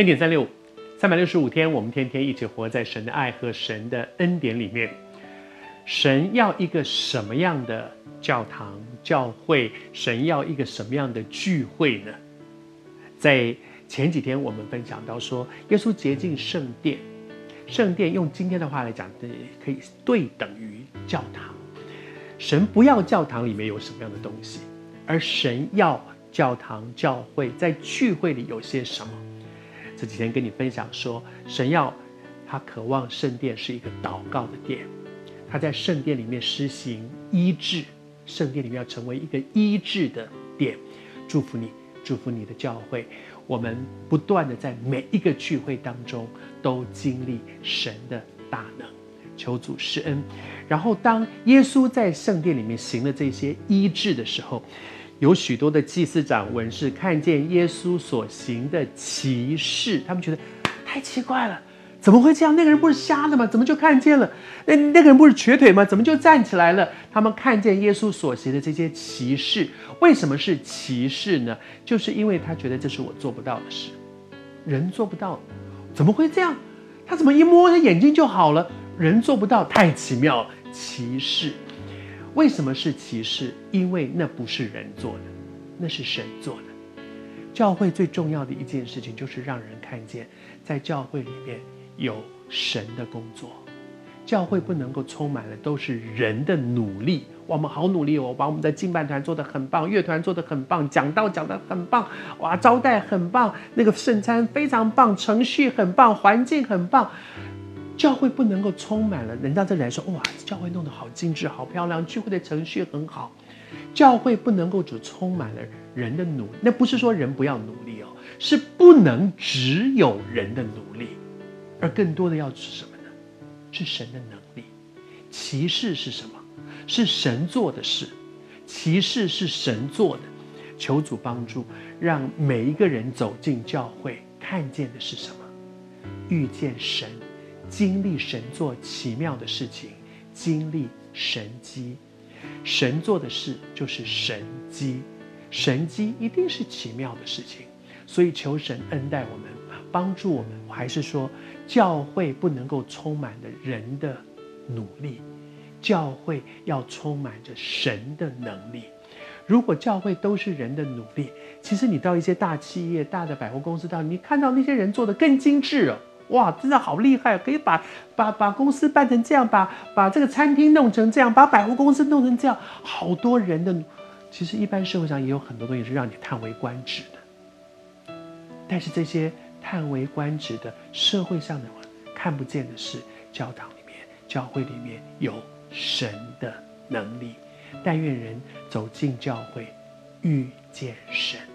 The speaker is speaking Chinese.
恩典三六五，三百六十五天，我们天天一起活在神的爱和神的恩典里面。神要一个什么样的教堂、教会？神要一个什么样的聚会呢？在前几天我们分享到说，耶稣洁净圣殿，圣殿用今天的话来讲，可以对等于教堂。神不要教堂里面有什么样的东西，而神要教堂、教会在聚会里有些什么？这几天跟你分享说，神要他渴望圣殿是一个祷告的殿。他在圣殿里面施行医治，圣殿里面要成为一个医治的殿。祝福你，祝福你的教会。我们不断的在每一个聚会当中都经历神的大能，求主施恩。然后，当耶稣在圣殿里面行了这些医治的时候，有许多的祭司长、文士看见耶稣所行的奇事，他们觉得太奇怪了。怎么会这样？那个人不是瞎的吗？怎么就看见了？那那个人不是瘸腿吗？怎么就站起来了？他们看见耶稣所行的这些奇事，为什么是奇事呢？就是因为他觉得这是我做不到的事，人做不到，怎么会这样？他怎么一摸他眼睛就好了？人做不到，太奇妙了！奇事，为什么是奇事？因为那不是人做的，那是神做的。教会最重要的一件事情就是让人看见，在教会里面。有神的工作，教会不能够充满了都是人的努力。我们好努力哦，把我们的敬拜团做得很棒，乐团做得很棒，讲道讲得很棒，哇，招待很棒，那个圣餐非常棒，程序很棒，环境很棒。教会不能够充满了人到这里来说，哇，教会弄得好精致，好漂亮，聚会的程序很好。教会不能够只充满了人的努力，那不是说人不要努力哦，是不能只有人的努力。而更多的要是什么呢？是神的能力。奇事是什么？是神做的事。奇事是神做的。求主帮助，让每一个人走进教会，看见的是什么？遇见神，经历神做奇妙的事情，经历神迹。神做的事就是神迹，神迹一定是奇妙的事情。所以求神恩待我们。帮助我们，还是说，教会不能够充满着人的努力，教会要充满着神的能力。如果教会都是人的努力，其实你到一些大企业、大的百货公司到，你看到那些人做得更精致哦，哇，真的好厉害，可以把把把公司办成这样，把把这个餐厅弄成这样，把百货公司弄成这样，好多人的，其实一般社会上也有很多东西是让你叹为观止的，但是这些。叹为观止的社会上的看不见的是，教堂里面、教会里面有神的能力。但愿人走进教会，遇见神。